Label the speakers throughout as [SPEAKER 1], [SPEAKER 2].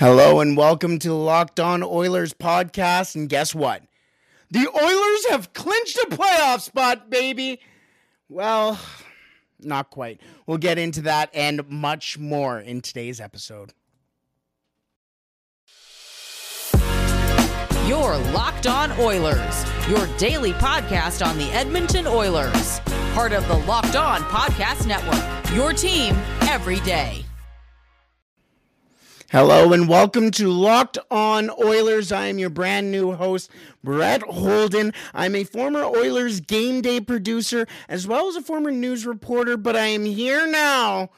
[SPEAKER 1] Hello and welcome to the Locked On Oilers podcast. And guess what? The Oilers have clinched a playoff spot, baby. Well, not quite. We'll get into that and much more in today's episode.
[SPEAKER 2] Your Locked On Oilers, your daily podcast on the Edmonton Oilers, part of the Locked On Podcast Network. Your team every day.
[SPEAKER 1] Hello and welcome to Locked On Oilers. I am your brand new host, Brett Holden. I'm a former Oilers game day producer as well as a former news reporter, but I am here now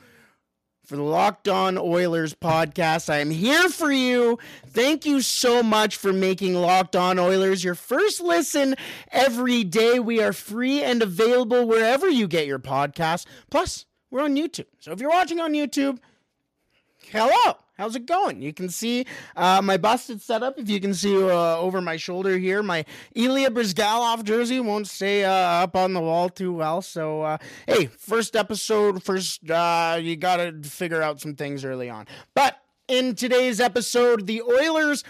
[SPEAKER 1] for the Locked On Oilers podcast. I am here for you. Thank you so much for making Locked On Oilers your first listen every day. We are free and available wherever you get your podcasts. Plus, we're on YouTube. So if you're watching on YouTube, hello. How's it going? You can see uh, my busted setup. If you can see uh, over my shoulder here, my Ilya Bryzgalov jersey won't stay uh, up on the wall too well. So, uh, hey, first episode, first, uh, you got to figure out some things early on. But in today's episode, the Oilers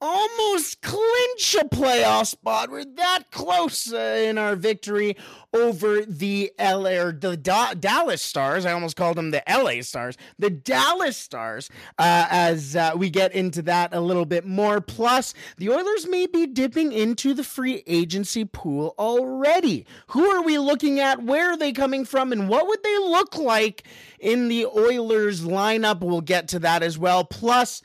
[SPEAKER 1] almost clinch a playoff spot. We're that close uh, in our victory over the LA the da- Dallas Stars. I almost called them the LA Stars. The Dallas Stars. Uh, as uh, we get into that a little bit more. Plus, the Oilers may be dipping into the free agency pool already. Who are we looking at? Where are they coming from? And what would they look like in the Oilers lineup? We'll get to that as well. Plus.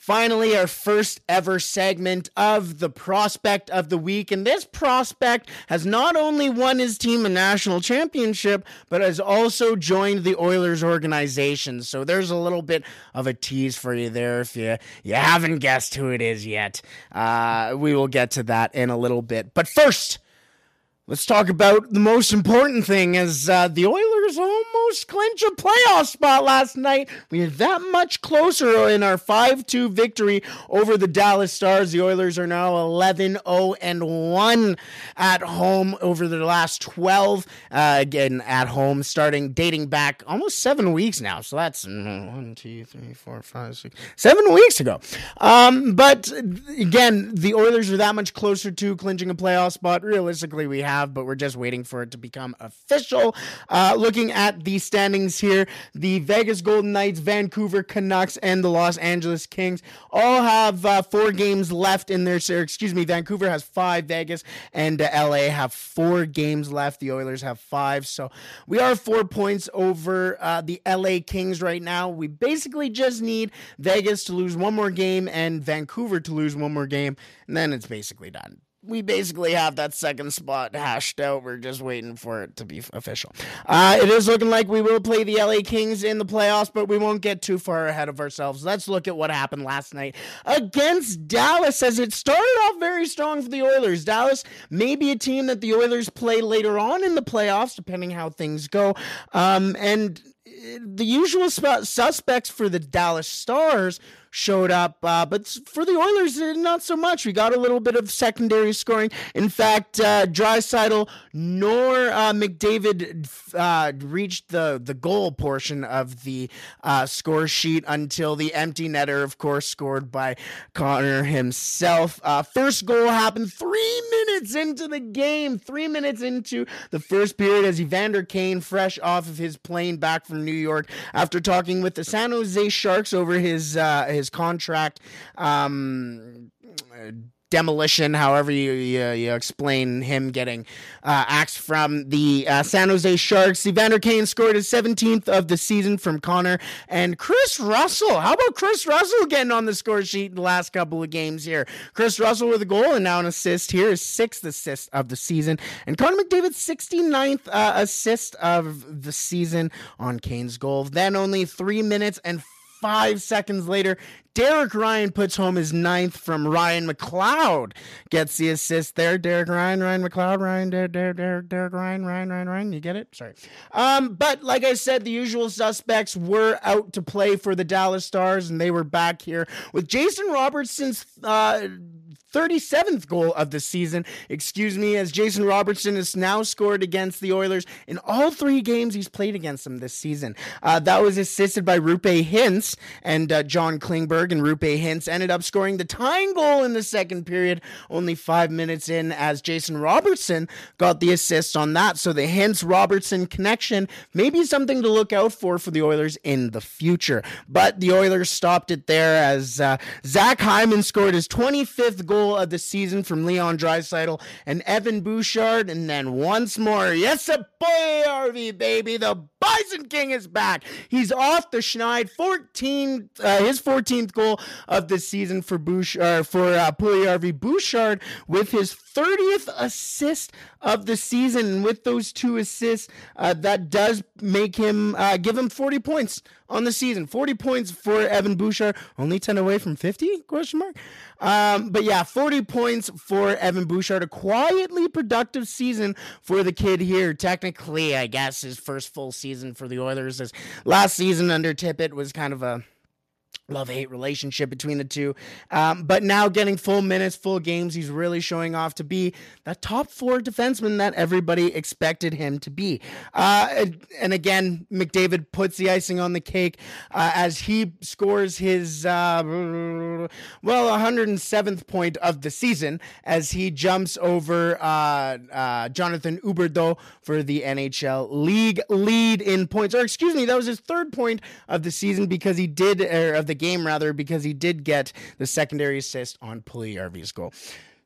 [SPEAKER 1] Finally, our first ever segment of the prospect of the week. And this prospect has not only won his team a national championship, but has also joined the Oilers organization. So there's a little bit of a tease for you there if you, you haven't guessed who it is yet. Uh, we will get to that in a little bit. But first, Let's talk about the most important thing as uh, the Oilers almost clinched a playoff spot last night. We are that much closer in our 5-2 victory over the Dallas Stars. The Oilers are now 11-0 and 1 at home over the last 12 uh, again at home starting dating back almost 7 weeks now. So that's mm, one, two, three, four, five, six, seven weeks ago. Um, but again, the Oilers are that much closer to clinching a playoff spot. Realistically, we have have, but we're just waiting for it to become official. Uh, looking at the standings here, the Vegas Golden Knights, Vancouver Canucks, and the Los Angeles Kings all have uh, four games left in their. Series. Excuse me, Vancouver has five, Vegas and uh, LA have four games left. The Oilers have five, so we are four points over uh, the LA Kings right now. We basically just need Vegas to lose one more game and Vancouver to lose one more game, and then it's basically done we basically have that second spot hashed out. We're just waiting for it to be official. Uh, it is looking like we will play the LA Kings in the playoffs, but we won't get too far ahead of ourselves. Let's look at what happened last night against Dallas as it started off very strong for the Oilers. Dallas may be a team that the Oilers play later on in the playoffs, depending how things go. Um, and the usual suspects for the Dallas Stars showed up. Uh, but for the Oilers, uh, not so much. We got a little bit of secondary scoring. In fact, uh, Draisaitl nor uh, McDavid uh, reached the, the goal portion of the uh, score sheet until the empty netter, of course, scored by Connor himself. Uh, first goal happened three minutes into the game, three minutes into the first period as Evander Kane, fresh off of his plane back from New York, after talking with the San Jose Sharks over his, uh, his his contract. Um, demolition, however you, you, you, explain him getting uh, axed from the uh, San Jose Sharks. Evander Kane scored his 17th of the season from Connor. And Chris Russell, how about Chris Russell getting on the score sheet the last couple of games here? Chris Russell with a goal and now an assist here, his sixth assist of the season. And Connor McDavid's 69th uh, assist of the season on Kane's goal. Then only three minutes and five seconds later, Derek Ryan puts home his ninth from Ryan McLeod. Gets the assist there. Derek Ryan, Ryan McLeod, Ryan, Derek, Derek, Derek, Derek Ryan, Ryan, Ryan, Ryan. You get it? Sorry. Um, but like I said, the usual suspects were out to play for the Dallas Stars, and they were back here with Jason Robertson's uh, 37th goal of the season, excuse me, as Jason Robertson has now scored against the Oilers in all three games he's played against them this season. Uh, that was assisted by Roope Hintz and uh, John Klingberg, and Roope Hintz ended up scoring the tying goal in the second period, only five minutes in, as Jason Robertson got the assist on that. So the Hintz Robertson connection may be something to look out for for the Oilers in the future. But the Oilers stopped it there as uh, Zach Hyman scored his 25th goal of the season from Leon Draisaitl and Evan Bouchard, and then once more, yes, a boy, RV baby, the Bison King is back. He's off the schneid. 14, uh, his 14th goal of the season for Bouchard, for uh, Bouchard with his 30th assist of the season. And with those two assists, uh, that does make him uh, give him 40 points on the season. 40 points for Evan Bouchard, only 10 away from 50? Question mark. Um, but yeah, 40 points for Evan Bouchard. A quietly productive season for the kid here. Technically, I guess his first full season for the Oilers. His last season under Tippett was kind of a love hate relationship between the two. Um, but now getting full minutes, full games, he's really showing off to be that top four defenseman that everybody expected him to be. Uh, and again, McDavid puts the icing on the cake uh, as he scores his, uh, well, 107th point of the season as he jumps over uh, uh, Jonathan Huberdeau for the NHL league lead in points. Or excuse me, that was his third point of the season because he did, of the game rather, because he did get the secondary assist on Puljujarvi's goal.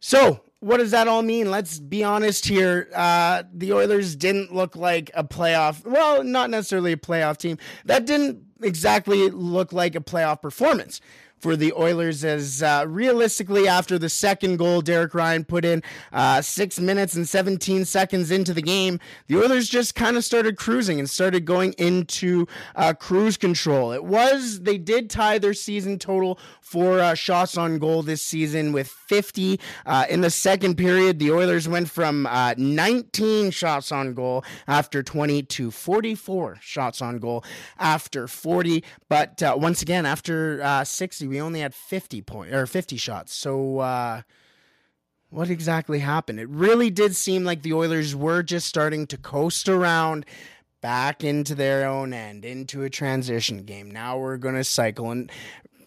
[SPEAKER 1] So, what does that all mean? Let's be honest here. Uh, the Oilers didn't look like a playoff, well, not necessarily a playoff team. That didn't exactly look like a playoff performance for the Oilers as uh, realistically after the second goal Derek Ryan put in uh, six minutes and 17 seconds into the game, the Oilers just kind of started cruising and started going into uh, cruise control. It was, they did tie their season total for uh, shots on goal this season with 50. Uh, in the second period, the Oilers went from uh, 19 shots on goal after 20 to 44 shots on goal after 40. But once again, after 60, we only had 50 point or 50 shots. So uh, what exactly happened? It really did seem like the Oilers were just starting to coast around back into their own end, into a transition game. Now we're going to cycle and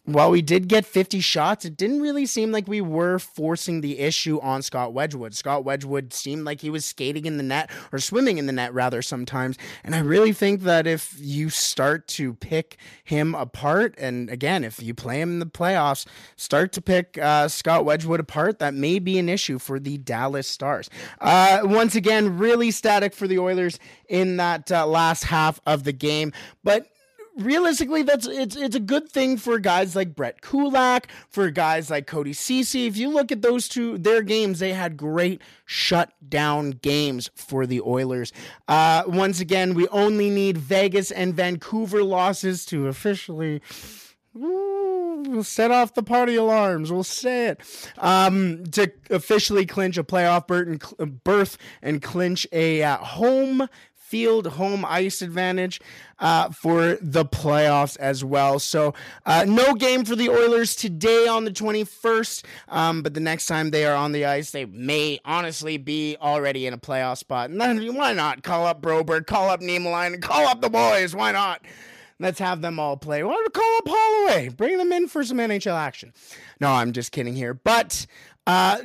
[SPEAKER 1] while we did get 50 shots, it didn't really seem like we were forcing the issue on Scott Wedgewood. Scott Wedgewood seemed like he was skating in the net or swimming in the net rather sometimes. And I really think that if you start to pick him apart, and again, if you play him in the playoffs, start to pick uh, Scott Wedgewood apart, that may be an issue for the Dallas Stars. Uh, once again, really static for the Oilers in that uh, last half of the game. But realistically, that's it's it's a good thing for guys like Brett Kulak, for guys like Cody Ceci. If you look at those two, their games, they had great shutdown games for the Oilers. Uh, once again, we only need Vegas and Vancouver losses to officially. set off the party alarms. We'll say it um, to officially clinch a playoff berth and clinch a uh, home field home ice advantage uh, for the playoffs as well. So, uh, no game for the Oilers today on the 21st, um, but the next time they are on the ice, they may honestly be already in a playoff spot. And then why not call up Broberg, call up Niemelainen, call up the boys? Why not? Let's have them all play. Why don't call up Holloway? Bring them in for some NHL action. No, I'm just kidding here. But uh,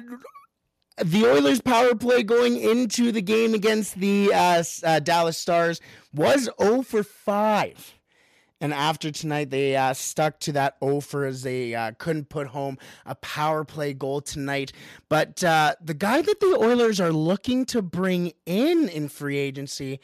[SPEAKER 1] the Oilers' power play going into the game against the uh, uh, Dallas Stars was 0 for 5. And after tonight, they uh, stuck to that 0 for as they uh, couldn't put home a power play goal tonight. But uh, the guy that the Oilers are looking to bring in in free agency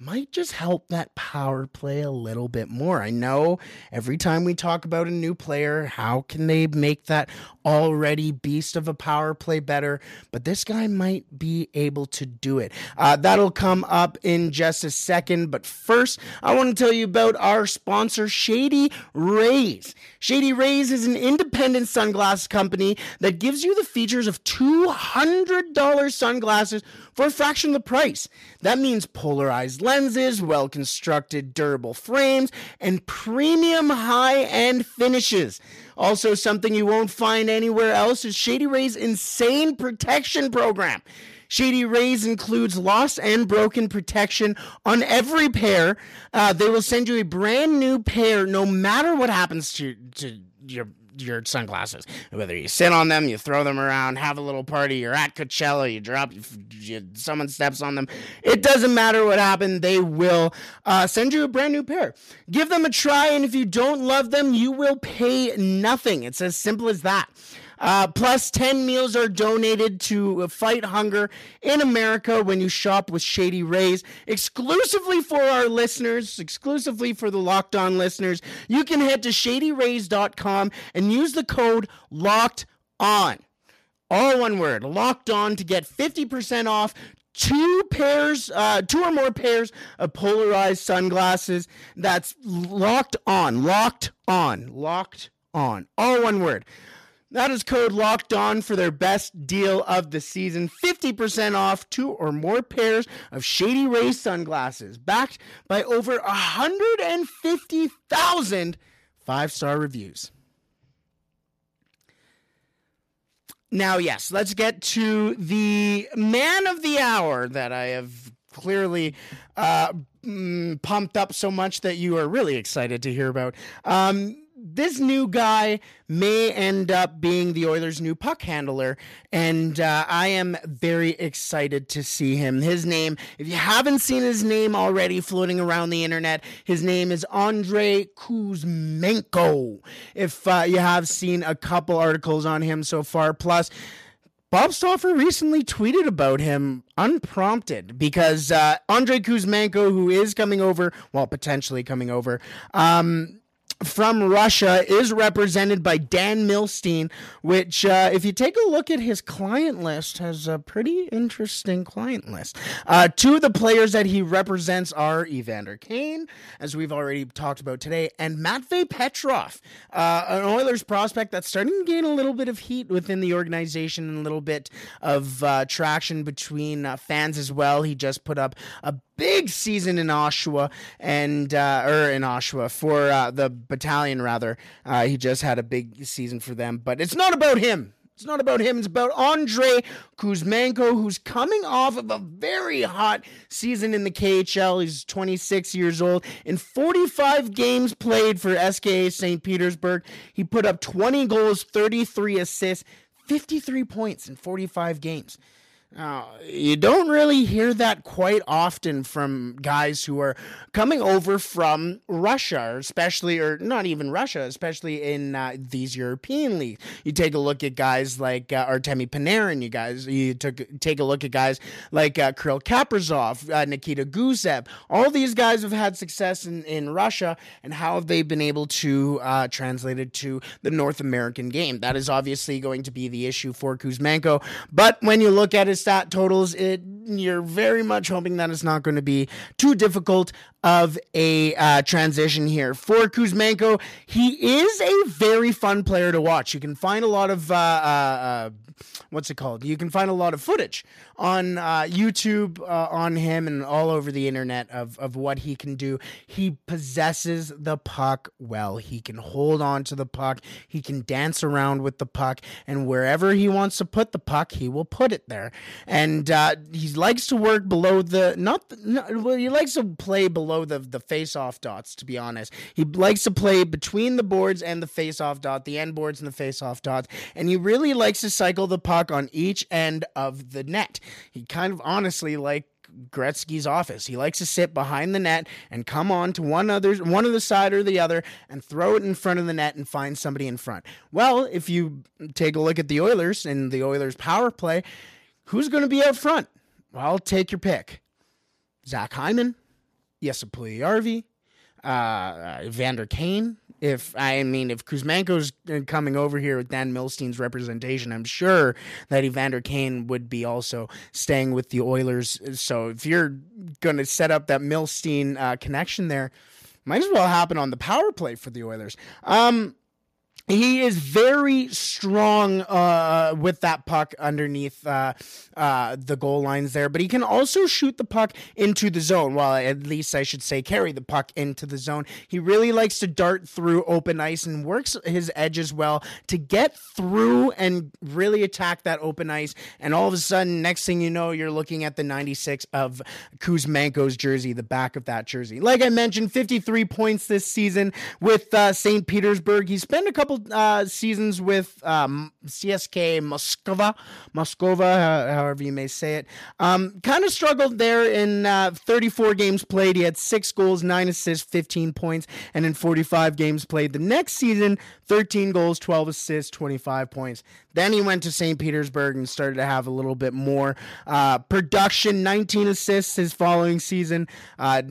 [SPEAKER 1] might just help that power play a little bit more. I know every time we talk about a new player, how can they make that already beast of a power play better? But this guy might be able to do it. Uh, that'll come up in just a second. But first, I want to tell you about our sponsor, Shady Rays. Shady Rays is an independent sunglasses company that gives you the features of $200 sunglasses for a fraction of the price. That means polarized lenses, well constructed durable frames, and premium high end finishes. Also, something you won't find anywhere else is Shady Rays Insane Protection Program. Shady Rays includes lost and broken protection on every pair. Uh, they will send you a brand new pair no matter what happens to, to your your sunglasses. Whether you sit on them, you throw them around, have a little party, you're at Coachella, you drop, you, you, someone steps on them. It doesn't matter what happened, they will uh, send you a brand new pair. Give them a try, and if you don't love them, you will pay nothing. It's as simple as that. Uh, plus, 10 meals are donated to fight hunger in America when you shop with Shady Rays. Exclusively for our listeners, exclusively for the Locked On listeners, you can head to shadyrays.com and use the code LOCKED ON. All one word, locked on to get 50% off two pairs, uh, two or more pairs of polarized sunglasses. That's locked on, locked on, locked on. All one word. That is code locked on for their best deal of the season. 50% off two or more pairs of Shady Ray sunglasses, backed by over 150,000 five star reviews. Now, yes, let's get to the man of the hour that I have clearly uh, mm, pumped up so much that you are really excited to hear about. Um, this new guy may end up being the Oilers' new puck handler, and uh, I am very excited to see him. His name, if you haven't seen his name already floating around the internet, his name is Andrei Kuzmenko. If uh, you have seen a couple articles on him so far, plus. Bob Stauffer recently tweeted about him unprompted because uh, Andrei Kuzmenko, who is coming over, well, potentially coming over, um, from Russia is represented by Dan Milstein, which, uh, if you take a look at his client list, has a pretty interesting client list. Uh, two of the players that he represents are Evander Kane, as we've already talked about today, and Matvey Petrov, uh, an Oilers prospect that's starting to gain a little bit of heat within the organization and a little bit of uh, traction between uh, fans as well. He just put up a big season in Oshawa and uh, or in Oshawa for the battalion rather. Uh, he just had a big season for them, but it's not about him. It's not about him. It's about Andrei Kuzmenko, who's coming off of a very hot season in the KHL. He's 26 years old. In 45 games played for SKA St. Petersburg, he put up 20 goals, 33 assists, 53 points in 45 games. Now, you don't really hear that quite often from guys who are coming over from Russia, especially, or not even Russia, especially in uh, these European leagues. You take a look at guys like uh, Artemi Panarin, you guys, you took take a look at guys like uh, Kirill Kaprizov, uh, Nikita Gusev. All these guys have had success in, in Russia, and how have they been able to uh, translate it to the North American game? That is obviously going to be the issue for Kuzmenko. But when you look at his stat totals, it you're very much hoping that it's not going to be too difficult of a uh, transition here for Kuzmenko. He is a very fun player to watch. You can find a lot of uh, uh, uh what's it called? You can find a lot of footage on uh, YouTube uh, on him and all over the internet of, of what he can do. He possesses the puck well. He can hold on to the puck. He can dance around with the puck, and wherever he wants to put the puck, he will put it there. And he likes to work below the not, the, well, he likes to play below the the face off dots. To be honest, he likes to play between the boards and the face off dot, the end boards and the face off dots, and he really likes to cycle the puck on each end of the net. He kind of honestly like Gretzky's office. He likes to sit behind the net and come on to one other one of the side or the other and throw it in front of the net and find somebody in front. Well, if you take a look at the Oilers and the Oilers power play, who's going to be out front? Well, take your pick. Zach Hyman, Jesse Puljujarvi, uh, Vander Kane, if I mean if Kuzmenko's coming over here with Dan Milstein's representation, I'm sure that Evander Kane would be also staying with the Oilers. So if you're going to set up that Milstein uh, connection there, might as well happen on the power play for the Oilers. Um, he is very strong uh, with that puck underneath uh, uh, the goal lines there, but he can also shoot the puck into the zone. Well, at least I should say carry the puck into the zone. He really likes to dart through open ice and works his edges well to get through and really attack that open ice. And all of a sudden, next thing you know, you're looking at the 96 of Kuzmenko's jersey, the back of that jersey. Like I mentioned, 53 points this season with uh, St. Petersburg. He spent a couple uh, seasons with um, CSK Moskova, uh, however you may say it. Um, kind of struggled there in uh, 34 games played. He had six goals, nine assists, 15 points, and in 45 games played the next season, 13 goals, 12 assists, 25 points. Then he went to St. Petersburg and started to have a little bit more uh, production, 19 assists his following season. Uh,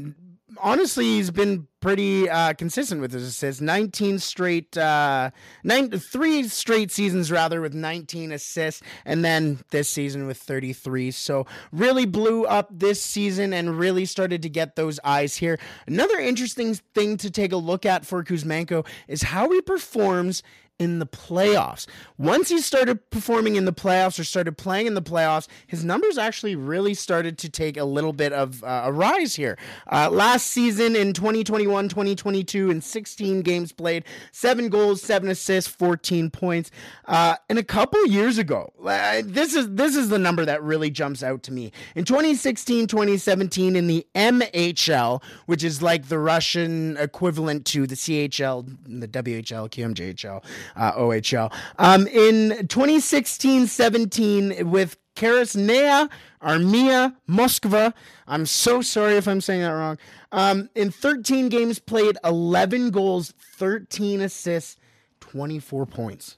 [SPEAKER 1] honestly, he's been pretty uh, consistent with his assists. 19 straight, uh, nine, three straight seasons rather with 19 assists, and then this season with 33. So really blew up this season and really started to get those eyes here. Another interesting thing to take a look at for Kuzmenko is how he performs in the playoffs. Once he started performing in the playoffs or started playing in the playoffs, his numbers actually really started to take a little bit of uh, a rise here. Uh, last season in 2021 2022, in 16 games played, seven goals, seven assists, 14 points. Uh, and a couple years ago, uh, this is this is the number that really jumps out to me. In 2016 2017, in the MHL, which is like the Russian equivalent to the CHL, the WHL, QMJHL uh, OHL. Um, in 2016 17, with Krasnaya Armia Moskva, I'm so sorry if I'm saying that wrong. Um, in 13 games played, 11 goals, 13 assists, 24 points.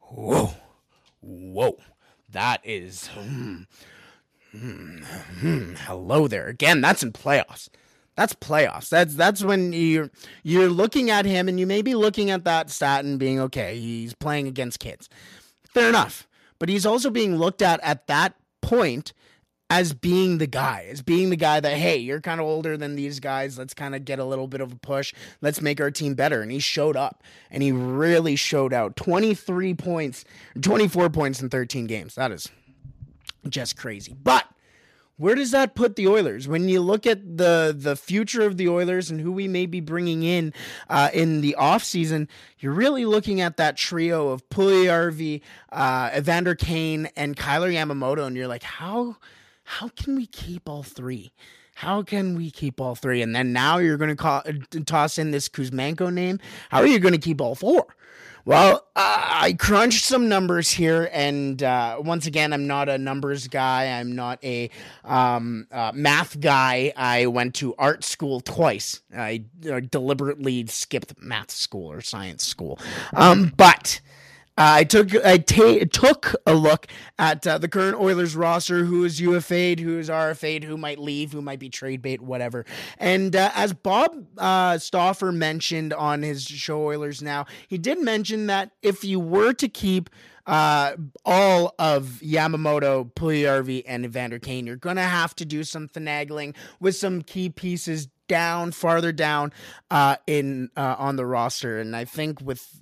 [SPEAKER 1] Whoa. Whoa. That is. Hmm, hmm, hmm. Hello there. Again, that's in playoffs. That's playoffs. That's that's when you're you're looking at him and you may be looking at that stat and being okay, he's playing against kids. Fair enough. But he's also being looked at at that point as being the guy, as being the guy that, hey, you're kind of older than these guys. Let's kind of get a little bit of a push. Let's make our team better. And he showed up and he really showed out 23 points, 24 points in 13 games. That is just crazy. But where does that put the Oilers when you look at the the future of the Oilers and who we may be bringing in uh, in the offseason? You're really looking at that trio of Puljujarvi, uh, Evander Kane, and Kailer Yamamoto, and you're like, how how can we keep all three? How can we keep all three? And then now you're going to toss in this Kuzmenko name. How are you going to keep all four? Well, I crunched some numbers here, and uh, once again, I'm not a numbers guy. I'm not a um, uh, math guy. I went to art school twice. I uh, deliberately skipped math school or science school. Um, but uh, I took I took a look at uh, the current Oilers roster, who is UFA'd, who is RFA'd, who might leave, who might be trade bait, whatever. And uh, as Bob uh, Stauffer mentioned on his show Oilers Now, he did mention that if you were to keep uh, all of Yamamoto, Puljujarvi, and Evander Kane, you're to have to do some finagling with some key pieces down, farther down uh, in uh, on the roster. And I think with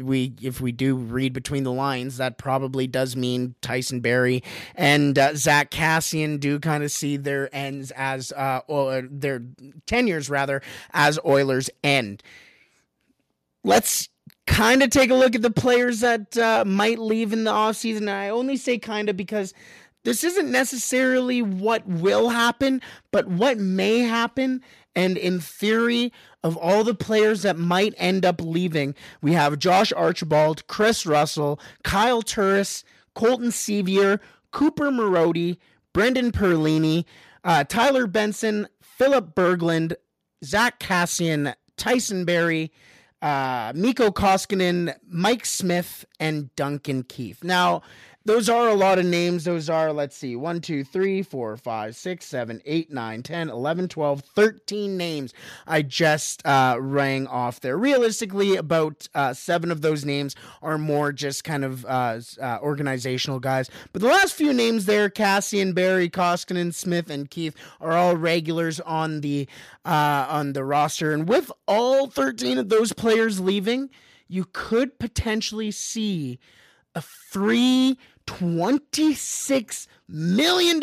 [SPEAKER 1] we if we do read between the lines, that probably does mean Tyson Barrie and uh, Zack Kassian do kind of see their ends as uh, or their tenures rather as Oilers end. Let's kind of take a look at the players that uh, might leave in the offseason. I only say kind of because this isn't necessarily what will happen, but what may happen. And in theory, of all the players that might end up leaving, we have Josh Archibald, Chris Russell, Kyle Turris, Colton Sceviour, Cooper Marody, Brendan Perlini, uh, Tyler Benson, Philip Berglund, Zack Kassian, Tyson Barrie, uh, Mikko Koskinen, Mike Smith, and Duncan Keith. Now, those are a lot of names. Those are, let's see, 1, 2, 3, 4, 5, 6, 7, 8, 9, 10, 11, 12, 13 names I just uh, rang off there. Realistically, about uh, seven of those names are more just kind of uh, uh, organizational guys. But the last few names there, Kassian, Barrie, Koskinen, Smith, and Keith, are all regulars on the uh, on the roster. And with all 13 of those players leaving, you could potentially see a free $26 million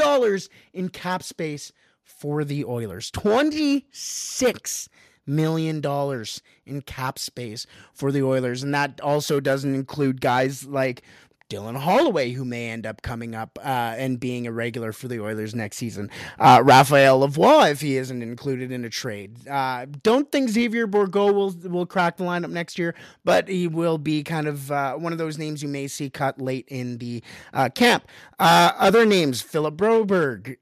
[SPEAKER 1] in cap space for the Oilers. 26 million dollars in cap space for the Oilers and that also doesn't include guys like Dylan Holloway, who may end up coming up uh, and being a regular for the Oilers next season. Uh, Raphael Lavoie, if he isn't included in a trade. Uh, don't think Xavier Bourgault will will crack the lineup next year, but he will be kind of uh, one of those names you may see cut late in the uh, camp. Uh, other names: Philip Broberg,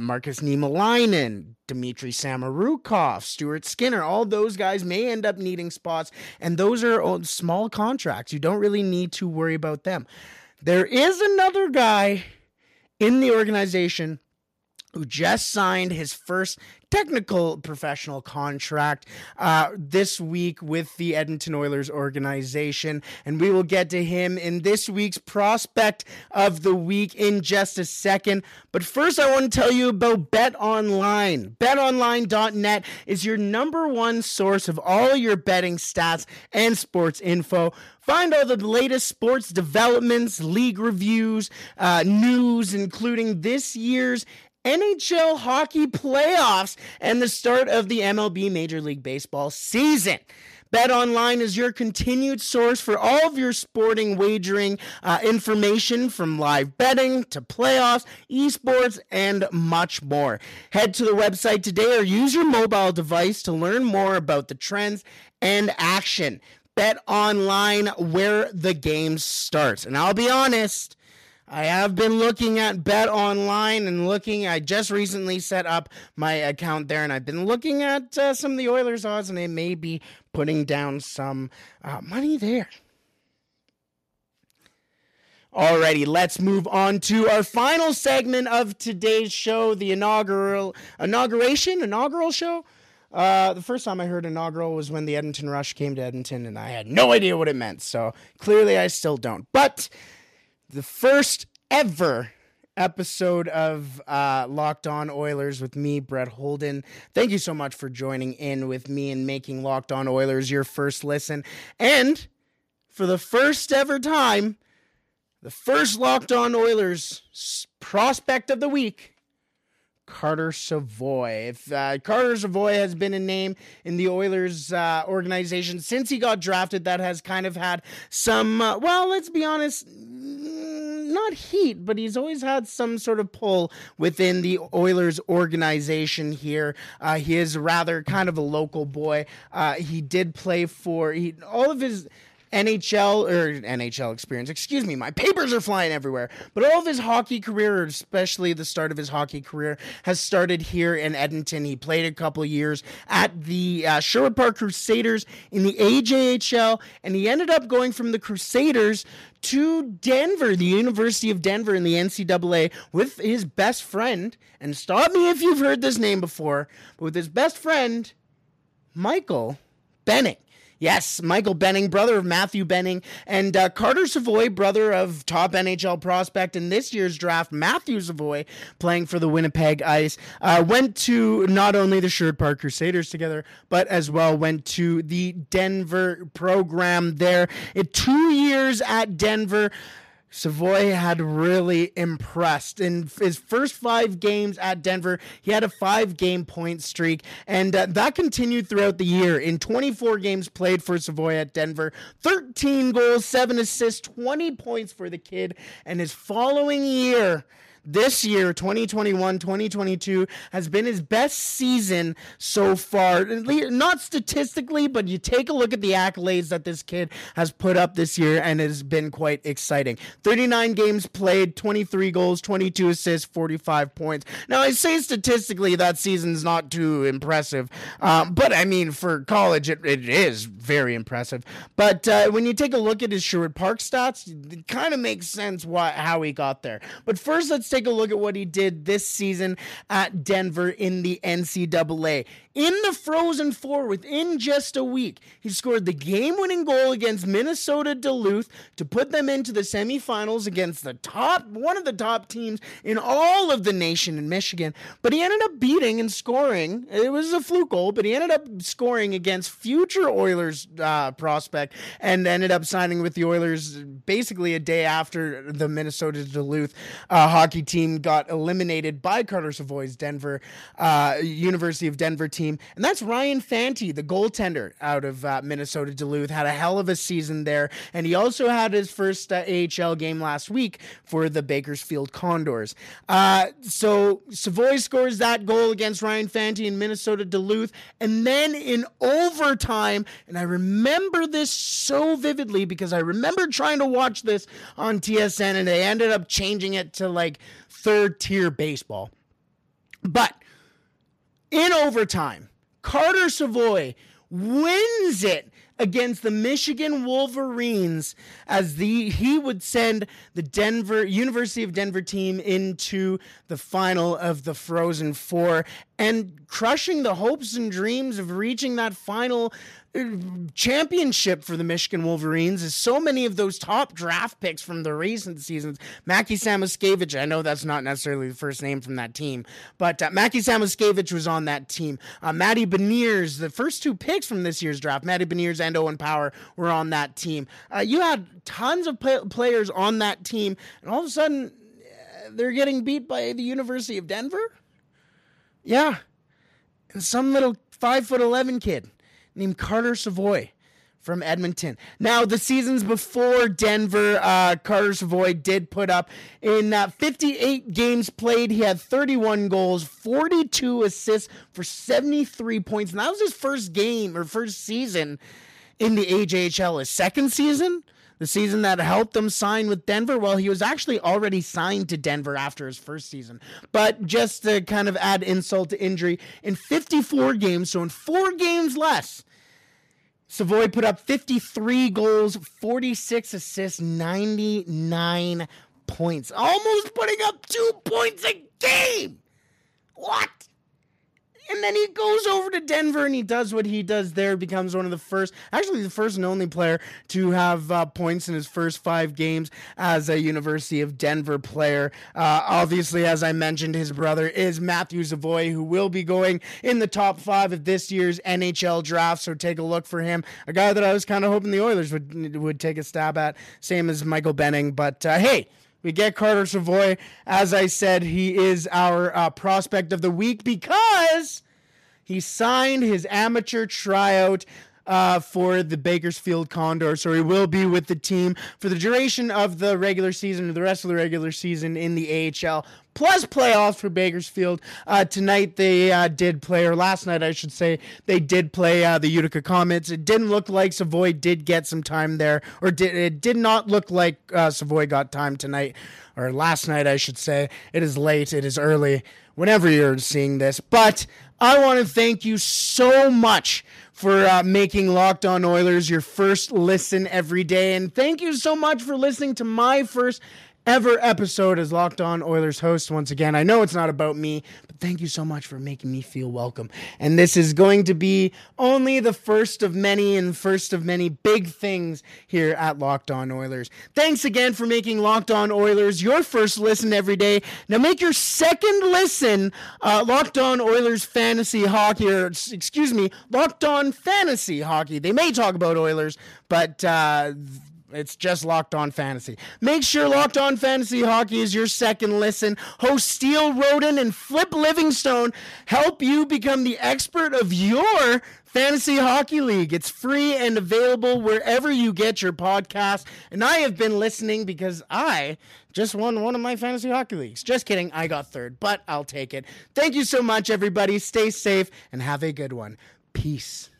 [SPEAKER 1] Markus Niemelainen, Dmitry Samorukov, Stuart Skinner, all those guys may end up needing spots, and those are small contracts. You don't really need to worry about them. There is another guy in the organization who just signed his first technical professional contract uh, this week with the Edmonton Oilers organization. And we will get to him in this week's prospect of the week in just a second. But first, I want to tell you about Bet Online. BetOnline.net is your number one source of all your betting stats and sports info. Find all the latest sports developments, league reviews, uh, news, including this year's NHL hockey playoffs and the start of the MLB Major League Baseball season. Bet Online is your continued source for all of your sporting wagering uh, information from live betting to playoffs, esports, and much more. Head to the website today or use your mobile device to learn more about the trends and action. Bet Online, where the game starts. And I'll be honest, I have been looking at Bet Online and looking. I just recently set up my account there, and I've been looking at uh, some of the Oilers odds, and they may be putting down some uh, money there. Alrighty, let's move on to our final segment of today's show, the inaugural inauguration, inaugural show. Uh, the first time I heard inaugural was when the Edmonton Rush came to Edmonton, and I had no idea what it meant. So clearly, I still don't. But the first ever episode of uh, Locked On Oilers with me, Brett Holden. Thank you so much for joining in with me and making Locked On Oilers your first listen. And for the first ever time, the first Locked On Oilers prospect of the week Carter Savoie. If uh, Carter Savoie has been a name in the Oilers uh, organization since he got drafted, that has kind of had some, uh, well, let's be honest, not heat, but he's always had some sort of pull within the Oilers organization here. Uh, he is rather kind of a local boy. Uh, he did play for he, all of his NHL or NHL experience. Excuse me, my papers are flying everywhere. But all of his hockey career, especially the start of his hockey career, has started here in Edmonton. He played a couple years at the uh, Sherwood Park Crusaders in the AJHL, and he ended up going from the Crusaders to Denver, the University of Denver in the NCAA, with his best friend. And stop me if you've heard this name before, but with his best friend, Michael Benning. Yes, Michael Benning, brother of Matthew Benning, and uh, Carter Savoie, brother of top NHL prospect in this year's draft, Matthew Savoie, playing for the Winnipeg Ice, uh, went to not only the Sherwood Park Crusaders together, but as well went to the Denver program there. In two years at Denver, Savoie had really impressed. In his first five games at Denver, he had a five game point streak, and uh, that continued throughout the year. In 24 games played for Savoie at Denver, 13 goals, 7 assists, 20 points for the kid. And his following year, this year, 2021 2022, has been his best season so far. Not statistically, but you take a look at the accolades that this kid has put up this year and it has been quite exciting. 39 games played, 23 goals, 22 assists, 45 points. Now, I say statistically that season's not too impressive, um, but I mean, for college, it, it is very impressive. But uh, when you take a look at his Sherwood Park stats, it kind of makes sense why how he got there. But first, let's take a look at what he did this season at Denver in the NCAA. In the Frozen Four, within just a week, he scored the game winning goal against Minnesota Duluth to put them into the semifinals against the top, one of the top teams in all of the nation in Michigan. But he ended up beating and scoring. It was a fluke goal, but he ended up scoring against future Oilers uh, prospect and ended up signing with the Oilers basically a day after the Minnesota Duluth uh, hockey team got eliminated by Carter Savoie's Denver uh, University of Denver team team, and that's Ryan Fanti, the goaltender out of uh, Minnesota Duluth. Had a hell of a season there, and he also had his first uh, AHL game last week for the Bakersfield Condors. Uh, so Savoie scores that goal against Ryan Fanti in Minnesota Duluth, and then in overtime, and I remember this so vividly because I remember trying to watch this on TSN, and they ended up changing it to like third tier baseball. But in overtime, Carter Savoie wins it against the Michigan Wolverines as the he would send the Denver University of Denver team into the final of the Frozen 4 and crushing the hopes and dreams of reaching that final championship for the Michigan Wolverines is so many of those top draft picks from the recent seasons. Mackie Samoskevich, I know that's not necessarily the first name from that team, but uh, Mackie Samoskevich was on that team. Uh, Beniers, the first two picks from this year's draft, Matty Beniers and Owen Power were on that team. Uh, you had tons of play- players on that team, and all of a sudden, uh, they're getting beat by the University of Denver? Yeah. And some little five foot eleven kid named Carter Savoie from Edmonton. Now, the seasons before Denver, uh, Carter Savoie did put up in uh, 58 games played. He had 31 goals, 42 assists for 73 points. And that was his first game or first season in the AJHL. His second season, the season that helped him sign with Denver, well, he was actually already signed to Denver after his first season. But just to kind of add insult to injury, in 54 games, so in four games less, Savoie put up 53 goals, 46 assists, 99 points. Almost putting up two points a game. What? And then he goes over to Denver and he does what he does there, becomes one of the first, actually, the first and only player to have uh, points in his first five games as a University of Denver player. Uh, obviously, as I mentioned, his brother is Matthew Savoie, who will be going in the top five of this year's NHL draft. So take a look for him. A guy that I was kind of hoping the Oilers would would take a stab at, same as Michael Benning. But uh, hey, we get Carter Savoie. As I said, he is our uh, prospect of the week because he signed his amateur tryout uh, for the Bakersfield Condor. So he will be with the team for the duration of the regular season or the rest of the regular season in the AHL. Plus playoffs for Bakersfield. Uh, tonight they uh, did play, or last night I should say, they did play uh, the Utica Comets. It didn't look like Savoie did get some time there, or did, it did not look like uh, Savoie got time tonight, or last night I should say. It is late, it is early, whenever you're seeing this. But I want to thank you so much for uh, making Locked On Oilers your first listen every day. And thank you so much for listening to my first ever episode as Locked On Oilers host once again. I know it's not about me, but thank you so much for making me feel welcome. And this is going to be only the first of many and first of many big things here at Locked On Oilers. Thanks again for making Locked On Oilers your first listen every day. Now make your second listen uh, Locked On Oilers Fantasy Hockey, or excuse me, Locked On Fantasy Hockey. They may talk about Oilers, but uh, it's just Locked On Fantasy. Make sure Locked On Fantasy Hockey is your second listen. Host Steele Roden and Flip Livingstone help you become the expert of your Fantasy Hockey League. It's free and available wherever you get your podcast. And I have been listening because I just won one of my fantasy hockey leagues. Just kidding, I got third, but I'll take it. Thank you so much, everybody. Stay safe and have a good one. Peace.